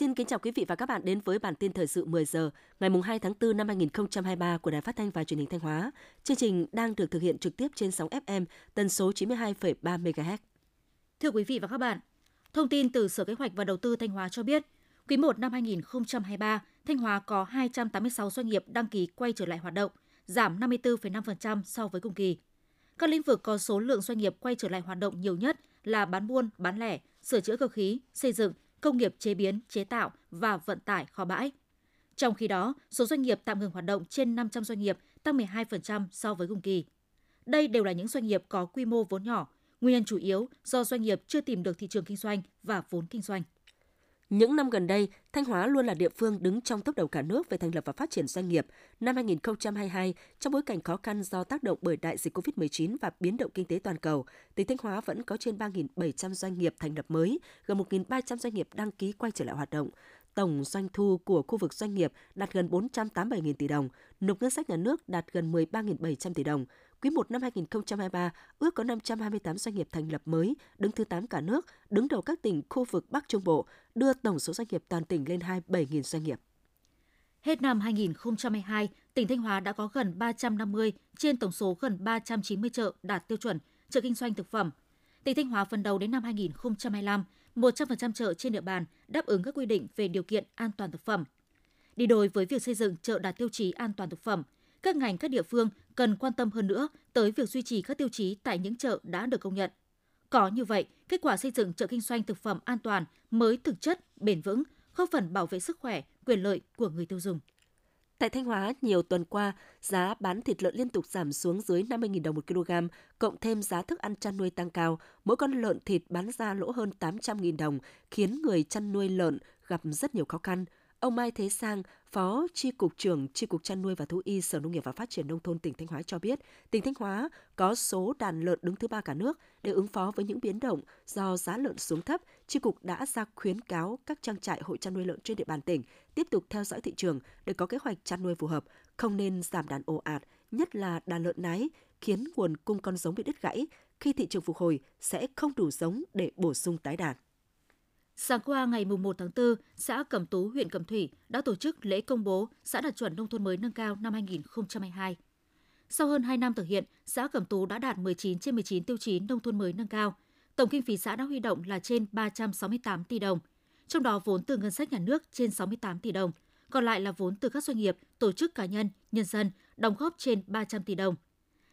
Xin kính chào quý vị và các bạn đến với bản tin thời sự 10 giờ ngày 2 tháng 4 năm 2023 của Đài Phát thanh và Truyền hình Thanh Hóa. Chương trình đang được thực hiện trực tiếp trên sóng FM tần số 92,3 MHz. Thưa quý vị và các bạn, thông tin từ Sở Kế hoạch và Đầu tư Thanh Hóa cho biết, quý 1 năm 2023, Thanh Hóa có 286 doanh nghiệp đăng ký quay trở lại hoạt động, giảm 54,5% so với cùng kỳ. Các lĩnh vực có số lượng doanh nghiệp quay trở lại hoạt động nhiều nhất là bán buôn, bán lẻ, sửa chữa cơ khí, xây dựng, công nghiệp chế biến, chế tạo và vận tải kho bãi. Trong khi đó, số doanh nghiệp tạm ngừng hoạt động trên 500 doanh nghiệp tăng 12% so với cùng kỳ. Đây đều là những doanh nghiệp có quy mô vốn nhỏ, nguyên nhân chủ yếu do doanh nghiệp chưa tìm được thị trường kinh doanh và vốn kinh doanh. Những năm gần đây, Thanh Hóa luôn là địa phương đứng trong tốc đầu cả nước về thành lập và phát triển doanh nghiệp. Năm 2022, trong bối cảnh khó khăn do tác động bởi đại dịch COVID-19 và biến động kinh tế toàn cầu, tỉnh Thanh Hóa vẫn có trên 3.700 doanh nghiệp thành lập mới, gần 1.300 doanh nghiệp đăng ký quay trở lại hoạt động. Tổng doanh thu của khu vực doanh nghiệp đạt gần 487.000 tỷ đồng, nộp ngân sách nhà nước đạt gần 13.700 tỷ đồng, Quý 1 năm 2023, ước có 528 doanh nghiệp thành lập mới, đứng thứ 8 cả nước, đứng đầu các tỉnh khu vực Bắc Trung Bộ, đưa tổng số doanh nghiệp toàn tỉnh lên 27.000 doanh nghiệp. Hết năm 2022, tỉnh Thanh Hóa đã có gần 350 trên tổng số gần 390 chợ đạt tiêu chuẩn chợ kinh doanh thực phẩm. Tỉnh Thanh Hóa phần đấu đến năm 2025, 100% chợ trên địa bàn đáp ứng các quy định về điều kiện an toàn thực phẩm. Đi đôi với việc xây dựng chợ đạt tiêu chí an toàn thực phẩm, các ngành các địa phương cần quan tâm hơn nữa tới việc duy trì các tiêu chí tại những chợ đã được công nhận. Có như vậy, kết quả xây dựng chợ kinh doanh thực phẩm an toàn mới thực chất, bền vững, góp phần bảo vệ sức khỏe, quyền lợi của người tiêu dùng. Tại Thanh Hóa, nhiều tuần qua, giá bán thịt lợn liên tục giảm xuống dưới 50.000 đồng một kg, cộng thêm giá thức ăn chăn nuôi tăng cao, mỗi con lợn thịt bán ra lỗ hơn 800.000 đồng, khiến người chăn nuôi lợn gặp rất nhiều khó khăn – Ông Mai Thế Sang, Phó Tri Cục trưởng Tri Cục Chăn nuôi và Thú y Sở Nông nghiệp và Phát triển Nông thôn tỉnh Thanh Hóa cho biết, tỉnh Thanh Hóa có số đàn lợn đứng thứ ba cả nước để ứng phó với những biến động do giá lợn xuống thấp. Tri Cục đã ra khuyến cáo các trang trại hội chăn nuôi lợn trên địa bàn tỉnh tiếp tục theo dõi thị trường để có kế hoạch chăn nuôi phù hợp, không nên giảm đàn ồ ạt, nhất là đàn lợn nái, khiến nguồn cung con giống bị đứt gãy. Khi thị trường phục hồi, sẽ không đủ giống để bổ sung tái đàn. Sáng qua ngày 1 tháng 4, xã Cẩm Tú, huyện Cẩm Thủy đã tổ chức lễ công bố xã đạt chuẩn nông thôn mới nâng cao năm 2022. Sau hơn 2 năm thực hiện, xã Cẩm Tú đã đạt 19 trên 19 tiêu chí nông thôn mới nâng cao. Tổng kinh phí xã đã huy động là trên 368 tỷ đồng, trong đó vốn từ ngân sách nhà nước trên 68 tỷ đồng, còn lại là vốn từ các doanh nghiệp, tổ chức cá nhân, nhân dân đóng góp trên 300 tỷ đồng.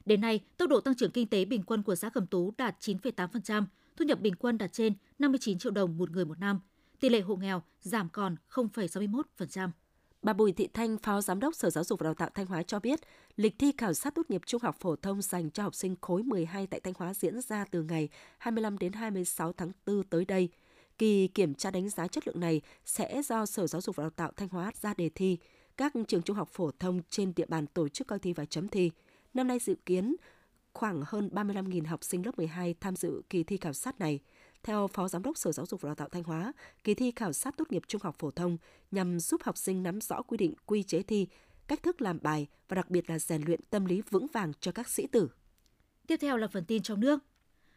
Đến nay, tốc độ tăng trưởng kinh tế bình quân của xã Cẩm Tú đạt 9,8%, thu nhập bình quân đạt trên 59 triệu đồng một người một năm, tỷ lệ hộ nghèo giảm còn 0,61%. Bà Bùi Thị Thanh, Phó Giám đốc Sở Giáo dục và Đào tạo Thanh Hóa cho biết, lịch thi khảo sát tốt nghiệp trung học phổ thông dành cho học sinh khối 12 tại Thanh Hóa diễn ra từ ngày 25 đến 26 tháng 4 tới đây. Kỳ kiểm tra đánh giá chất lượng này sẽ do Sở Giáo dục và Đào tạo Thanh Hóa ra đề thi. Các trường trung học phổ thông trên địa bàn tổ chức coi thi và chấm thi. Năm nay dự kiến khoảng hơn 35.000 học sinh lớp 12 tham dự kỳ thi khảo sát này. Theo Phó Giám đốc Sở Giáo dục và Đào tạo Thanh Hóa, kỳ thi khảo sát tốt nghiệp trung học phổ thông nhằm giúp học sinh nắm rõ quy định quy chế thi, cách thức làm bài và đặc biệt là rèn luyện tâm lý vững vàng cho các sĩ tử. Tiếp theo là phần tin trong nước.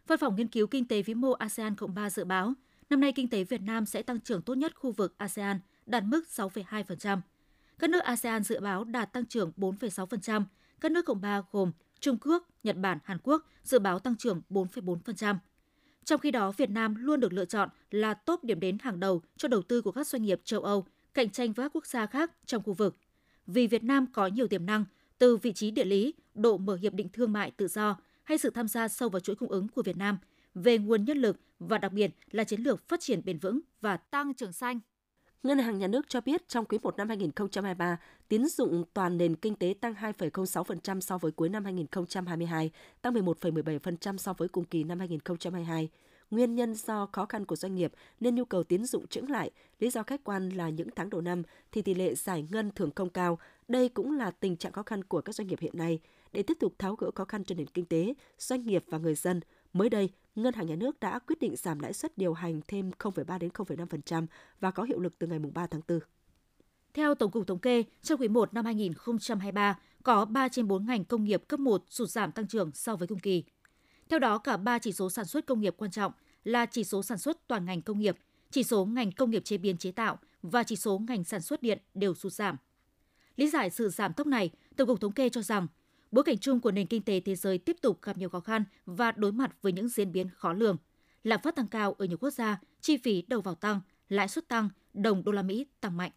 Văn phòng nghiên cứu kinh tế vĩ mô ASEAN Cộng 3 dự báo, năm nay kinh tế Việt Nam sẽ tăng trưởng tốt nhất khu vực ASEAN, đạt mức 6,2%. Các nước ASEAN dự báo đạt tăng trưởng 4,6%, các nước Cộng 3 gồm Trung Quốc, Nhật Bản, Hàn Quốc dự báo tăng trưởng 4,4%. Trong khi đó, Việt Nam luôn được lựa chọn là top điểm đến hàng đầu cho đầu tư của các doanh nghiệp châu Âu, cạnh tranh với các quốc gia khác trong khu vực. Vì Việt Nam có nhiều tiềm năng từ vị trí địa lý, độ mở hiệp định thương mại tự do hay sự tham gia sâu vào chuỗi cung ứng của Việt Nam về nguồn nhân lực và đặc biệt là chiến lược phát triển bền vững và tăng trưởng xanh. Ngân hàng Nhà nước cho biết trong quý 1 năm 2023, tín dụng toàn nền kinh tế tăng 2,06% so với cuối năm 2022, tăng 11,17% so với cùng kỳ năm 2022. Nguyên nhân do khó khăn của doanh nghiệp nên nhu cầu tín dụng chững lại, lý do khách quan là những tháng đầu năm thì tỷ lệ giải ngân thường không cao. Đây cũng là tình trạng khó khăn của các doanh nghiệp hiện nay. Để tiếp tục tháo gỡ khó khăn cho nền kinh tế, doanh nghiệp và người dân, mới đây, Ngân hàng Nhà nước đã quyết định giảm lãi suất điều hành thêm 0,3 đến 0,5% và có hiệu lực từ ngày 3 tháng 4. Theo Tổng cục Thống kê, trong quý 1 năm 2023, có 3 trên 4 ngành công nghiệp cấp 1 sụt giảm tăng trưởng so với cùng kỳ. Theo đó, cả 3 chỉ số sản xuất công nghiệp quan trọng là chỉ số sản xuất toàn ngành công nghiệp, chỉ số ngành công nghiệp chế biến chế tạo và chỉ số ngành sản xuất điện đều sụt giảm. Lý giải sự giảm tốc này, Tổng cục Thống kê cho rằng bối cảnh chung của nền kinh tế thế giới tiếp tục gặp nhiều khó khăn và đối mặt với những diễn biến khó lường. Lạm phát tăng cao ở nhiều quốc gia, chi phí đầu vào tăng, lãi suất tăng, đồng đô la Mỹ tăng mạnh.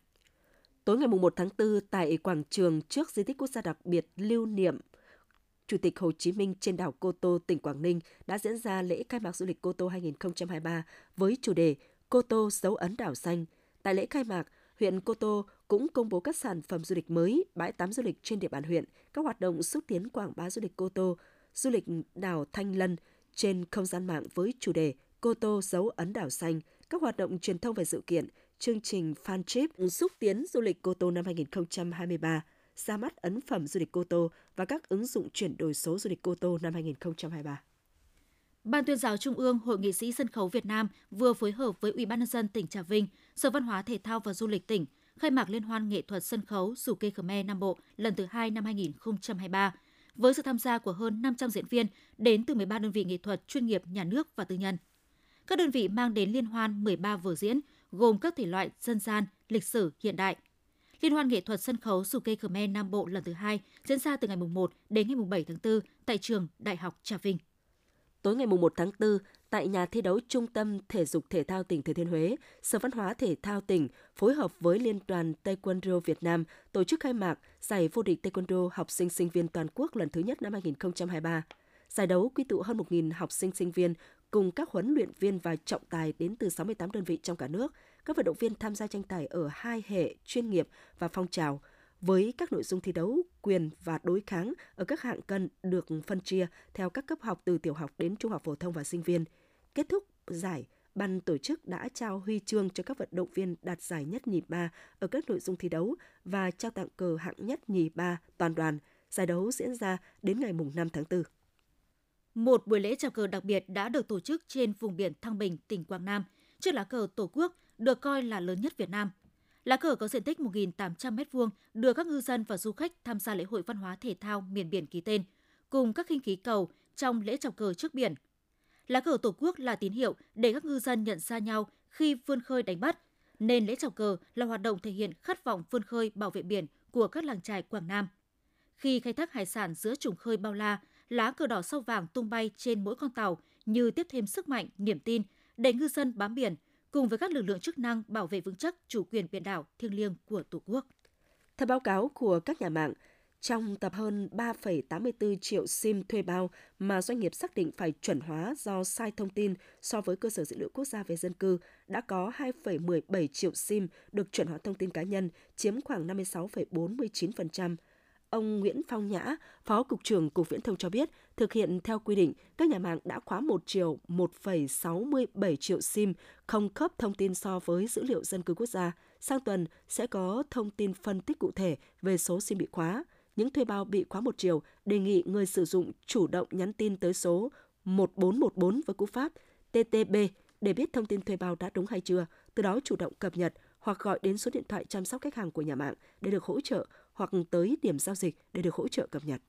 Tối ngày 1 tháng 4 tại quảng trường trước di tích quốc gia đặc biệt lưu niệm Chủ tịch Hồ Chí Minh trên đảo Cô Tô, tỉnh Quảng Ninh đã diễn ra lễ khai mạc du lịch Cô Tô 2023 với chủ đề Cô Tô dấu ấn đảo xanh. Tại lễ khai mạc, huyện Cô Tô cũng công bố các sản phẩm du lịch mới, bãi tắm du lịch trên địa bàn huyện, các hoạt động xúc tiến quảng bá du lịch Cô Tô, du lịch đảo Thanh Lân trên không gian mạng với chủ đề Cô Tô dấu ấn đảo xanh, các hoạt động truyền thông về sự kiện, chương trình fan trip xúc tiến du lịch Cô Tô năm 2023, ra mắt ấn phẩm du lịch Cô Tô và các ứng dụng chuyển đổi số du lịch Cô Tô năm 2023. Ban tuyên giáo Trung ương Hội nghị sĩ sân khấu Việt Nam vừa phối hợp với Ủy ban nhân dân tỉnh Trà Vinh, Sở Văn hóa Thể thao và Du lịch tỉnh khai mạc liên hoan nghệ thuật sân khấu Dù Kê Khmer Nam Bộ lần thứ hai năm 2023 với sự tham gia của hơn 500 diễn viên đến từ 13 đơn vị nghệ thuật chuyên nghiệp nhà nước và tư nhân. Các đơn vị mang đến liên hoan 13 vở diễn gồm các thể loại dân gian, lịch sử, hiện đại. Liên hoan nghệ thuật sân khấu Dù Kê Khmer Nam Bộ lần thứ hai diễn ra từ ngày 1 đến ngày 7 tháng 4 tại trường Đại học Trà Vinh. Tối ngày 1 tháng 4, tại nhà thi đấu Trung tâm Thể dục Thể thao tỉnh Thừa Thiên Huế, Sở Văn hóa Thể thao tỉnh phối hợp với Liên đoàn Taekwondo Việt Nam tổ chức khai mạc giải vô địch Taekwondo học sinh sinh viên toàn quốc lần thứ nhất năm 2023. Giải đấu quy tụ hơn 1.000 học sinh sinh viên cùng các huấn luyện viên và trọng tài đến từ 68 đơn vị trong cả nước. Các vận động viên tham gia tranh tài ở hai hệ chuyên nghiệp và phong trào – với các nội dung thi đấu, quyền và đối kháng ở các hạng cân được phân chia theo các cấp học từ tiểu học đến trung học phổ thông và sinh viên. Kết thúc giải, ban tổ chức đã trao huy chương cho các vận động viên đạt giải nhất nhì ba ở các nội dung thi đấu và trao tặng cờ hạng nhất nhì ba toàn đoàn. Giải đấu diễn ra đến ngày 5 tháng 4. Một buổi lễ chào cờ đặc biệt đã được tổ chức trên vùng biển Thăng Bình, tỉnh Quảng Nam. trước lá cờ Tổ quốc được coi là lớn nhất Việt Nam – Lá cờ có diện tích 1.800 m2 đưa các ngư dân và du khách tham gia lễ hội văn hóa thể thao miền biển ký tên, cùng các khinh khí cầu trong lễ chào cờ trước biển. Lá cờ Tổ quốc là tín hiệu để các ngư dân nhận ra nhau khi vươn khơi đánh bắt, nên lễ chào cờ là hoạt động thể hiện khát vọng vươn khơi bảo vệ biển của các làng trài Quảng Nam. Khi khai thác hải sản giữa trùng khơi bao la, lá cờ đỏ sao vàng tung bay trên mỗi con tàu như tiếp thêm sức mạnh, niềm tin để ngư dân bám biển, cùng với các lực lượng chức năng bảo vệ vững chắc chủ quyền biển đảo thiêng liêng của Tổ quốc. Theo báo cáo của các nhà mạng, trong tập hơn 3,84 triệu SIM thuê bao mà doanh nghiệp xác định phải chuẩn hóa do sai thông tin so với cơ sở dữ liệu quốc gia về dân cư, đã có 2,17 triệu SIM được chuẩn hóa thông tin cá nhân, chiếm khoảng 56,49%. Ông Nguyễn Phong Nhã, Phó Cục trưởng Cục Viễn thông cho biết, thực hiện theo quy định, các nhà mạng đã khóa một triệu 1,67 triệu SIM không khớp thông tin so với dữ liệu dân cư quốc gia. Sang tuần sẽ có thông tin phân tích cụ thể về số SIM bị khóa. Những thuê bao bị khóa một chiều đề nghị người sử dụng chủ động nhắn tin tới số 1414 với cú pháp TTB để biết thông tin thuê bao đã đúng hay chưa, từ đó chủ động cập nhật hoặc gọi đến số điện thoại chăm sóc khách hàng của nhà mạng để được hỗ trợ hoặc tới điểm giao dịch để được hỗ trợ cập nhật.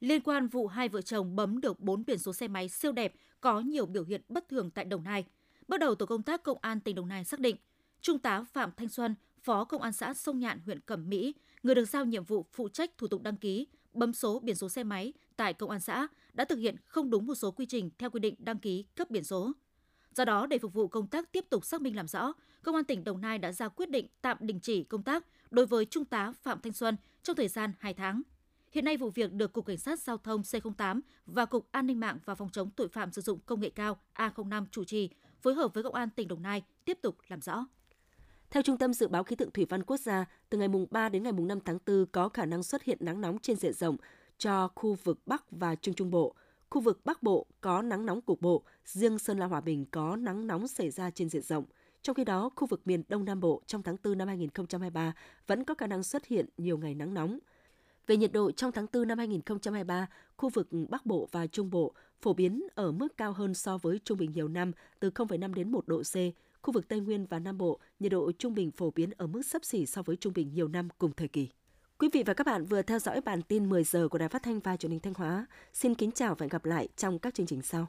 Liên quan vụ hai vợ chồng bấm được 4 biển số xe máy siêu đẹp có nhiều biểu hiện bất thường tại Đồng Nai. Bước đầu tổ công tác công an tỉnh Đồng Nai xác định, Trung tá Phạm Thanh Xuân, Phó Công an xã Sông Nhạn, huyện Cẩm Mỹ, người được giao nhiệm vụ phụ trách thủ tục đăng ký, bấm số biển số xe máy tại công an xã đã thực hiện không đúng một số quy trình theo quy định đăng ký cấp biển số. Do đó, để phục vụ công tác tiếp tục xác minh làm rõ, Công an tỉnh Đồng Nai đã ra quyết định tạm đình chỉ công tác đối với Trung tá Phạm Thanh Xuân trong thời gian 2 tháng. Hiện nay vụ việc được Cục Cảnh sát Giao thông C08 và Cục An ninh mạng và Phòng chống tội phạm sử dụng công nghệ cao A05 chủ trì, phối hợp với Công an tỉnh Đồng Nai tiếp tục làm rõ. Theo Trung tâm Dự báo Khí tượng Thủy văn Quốc gia, từ ngày mùng 3 đến ngày mùng 5 tháng 4 có khả năng xuất hiện nắng nóng trên diện rộng cho khu vực Bắc và Trung Trung Bộ. Khu vực Bắc Bộ có nắng nóng cục bộ, riêng Sơn La Hòa Bình có nắng nóng xảy ra trên diện rộng. Trong khi đó, khu vực miền Đông Nam Bộ trong tháng 4 năm 2023 vẫn có khả năng xuất hiện nhiều ngày nắng nóng. Về nhiệt độ trong tháng 4 năm 2023, khu vực Bắc Bộ và Trung Bộ phổ biến ở mức cao hơn so với trung bình nhiều năm từ 0,5 đến 1 độ C. Khu vực Tây Nguyên và Nam Bộ, nhiệt độ trung bình phổ biến ở mức sấp xỉ so với trung bình nhiều năm cùng thời kỳ. Quý vị và các bạn vừa theo dõi bản tin 10 giờ của Đài Phát thanh và Truyền hình Thanh Hóa. Xin kính chào và hẹn gặp lại trong các chương trình sau.